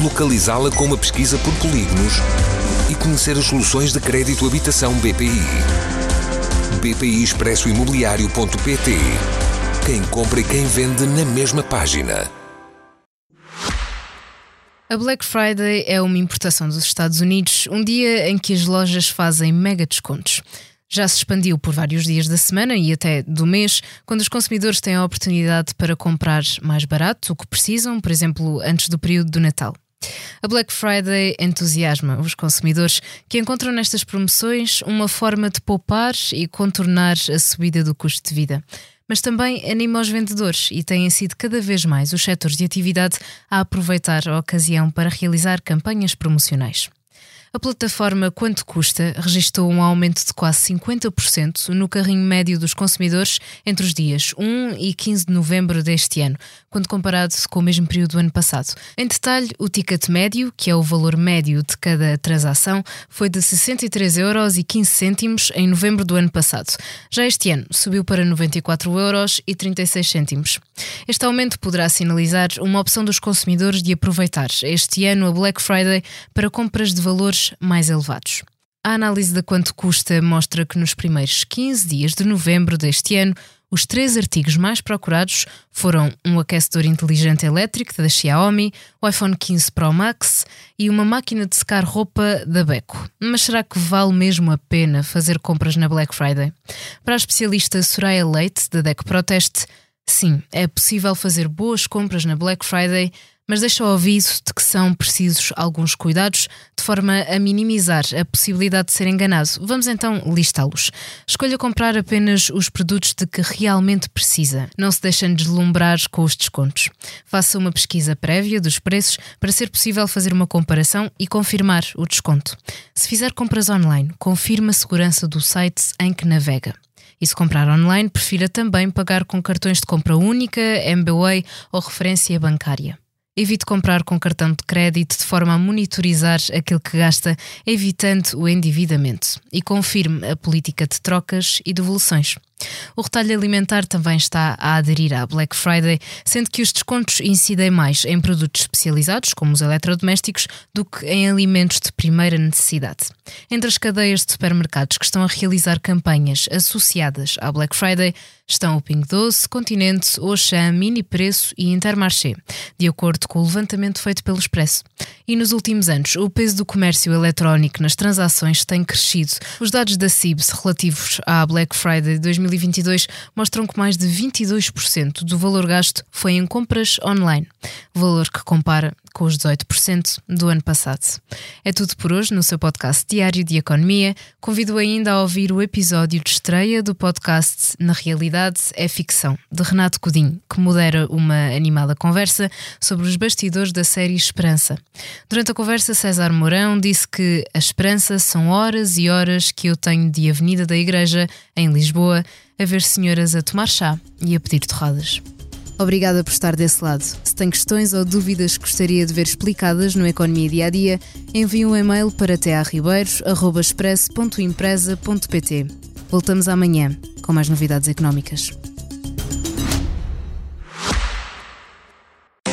localizá-la com uma pesquisa por polígonos e conhecer as soluções de crédito habitação BPI. BPI Expresso Imobiliário.pt Quem compra e quem vende na mesma página. A Black Friday é uma importação dos Estados Unidos, um dia em que as lojas fazem mega descontos. Já se expandiu por vários dias da semana e até do mês, quando os consumidores têm a oportunidade para comprar mais barato o que precisam, por exemplo, antes do período do Natal. A Black Friday entusiasma os consumidores que encontram nestas promoções uma forma de poupar e contornar a subida do custo de vida mas também anima os vendedores e têm sido cada vez mais os setores de atividade a aproveitar a ocasião para realizar campanhas promocionais. A plataforma Quanto Custa registrou um aumento de quase 50% no carrinho médio dos consumidores entre os dias 1 e 15 de novembro deste ano, quando comparado com o mesmo período do ano passado. Em detalhe, o ticket médio, que é o valor médio de cada transação, foi de 63,15 euros em novembro do ano passado. Já este ano subiu para 94,36 euros Este aumento poderá sinalizar uma opção dos consumidores de aproveitar este ano a Black Friday para compras de valores mais elevados. A análise de quanto custa mostra que nos primeiros 15 dias de novembro deste ano, os três artigos mais procurados foram um aquecedor inteligente elétrico da Xiaomi, o iPhone 15 Pro Max e uma máquina de secar roupa da Beko. Mas será que vale mesmo a pena fazer compras na Black Friday? Para a especialista Soraya Leite, da Deco Proteste, sim, é possível fazer boas compras na Black Friday mas deixa o aviso de que são precisos alguns cuidados de forma a minimizar a possibilidade de ser enganado. Vamos então listá-los. Escolha comprar apenas os produtos de que realmente precisa. Não se deixem deslumbrar com os descontos. Faça uma pesquisa prévia dos preços para ser possível fazer uma comparação e confirmar o desconto. Se fizer compras online, confirme a segurança do site em que navega. E se comprar online, prefira também pagar com cartões de compra única, MBWay ou referência bancária. Evite comprar com cartão de crédito de forma a monitorizar aquilo que gasta, evitando o endividamento. E confirme a política de trocas e devoluções. O retalho alimentar também está a aderir à Black Friday, sendo que os descontos incidem mais em produtos especializados, como os eletrodomésticos, do que em alimentos de primeira necessidade. Entre as cadeias de supermercados que estão a realizar campanhas associadas à Black Friday estão o Ping Doce, Continente, Auchan, Mini Preço e Intermarché, de acordo com o levantamento feito pelo Expresso. E nos últimos anos, o peso do comércio eletrónico nas transações tem crescido. Os dados da CIBS relativos à Black Friday 2020 2022 mostram que mais de 22% do valor gasto foi em compras online, valor que compara com os 18% do ano passado. É tudo por hoje no seu podcast Diário de Economia. Convido ainda a ouvir o episódio de estreia do podcast Na Realidade é Ficção, de Renato Coutinho, que modera uma animada conversa sobre os bastidores da série Esperança. Durante a conversa, César Mourão disse que a esperança são horas e horas que eu tenho de Avenida da Igreja, em Lisboa, a ver senhoras a tomar chá e a pedir torradas. Obrigada por estar desse lado. Se tem questões ou dúvidas que gostaria de ver explicadas no Economia Dia a Dia, envie um e-mail para tearribeiros.express.empresa.pt. Voltamos amanhã com mais novidades económicas.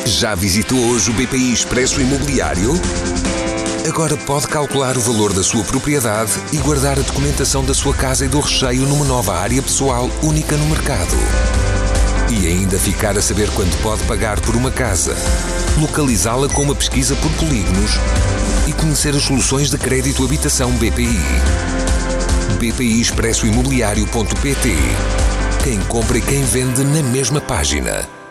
Já visitou hoje o BPI Expresso Imobiliário? Agora pode calcular o valor da sua propriedade e guardar a documentação da sua casa e do recheio numa nova área pessoal única no mercado. E ainda ficar a saber quanto pode pagar por uma casa, localizá-la com uma pesquisa por polígonos e conhecer as soluções de crédito habitação BPI. BPI Expresso Imobiliário.pt Quem compra e quem vende na mesma página.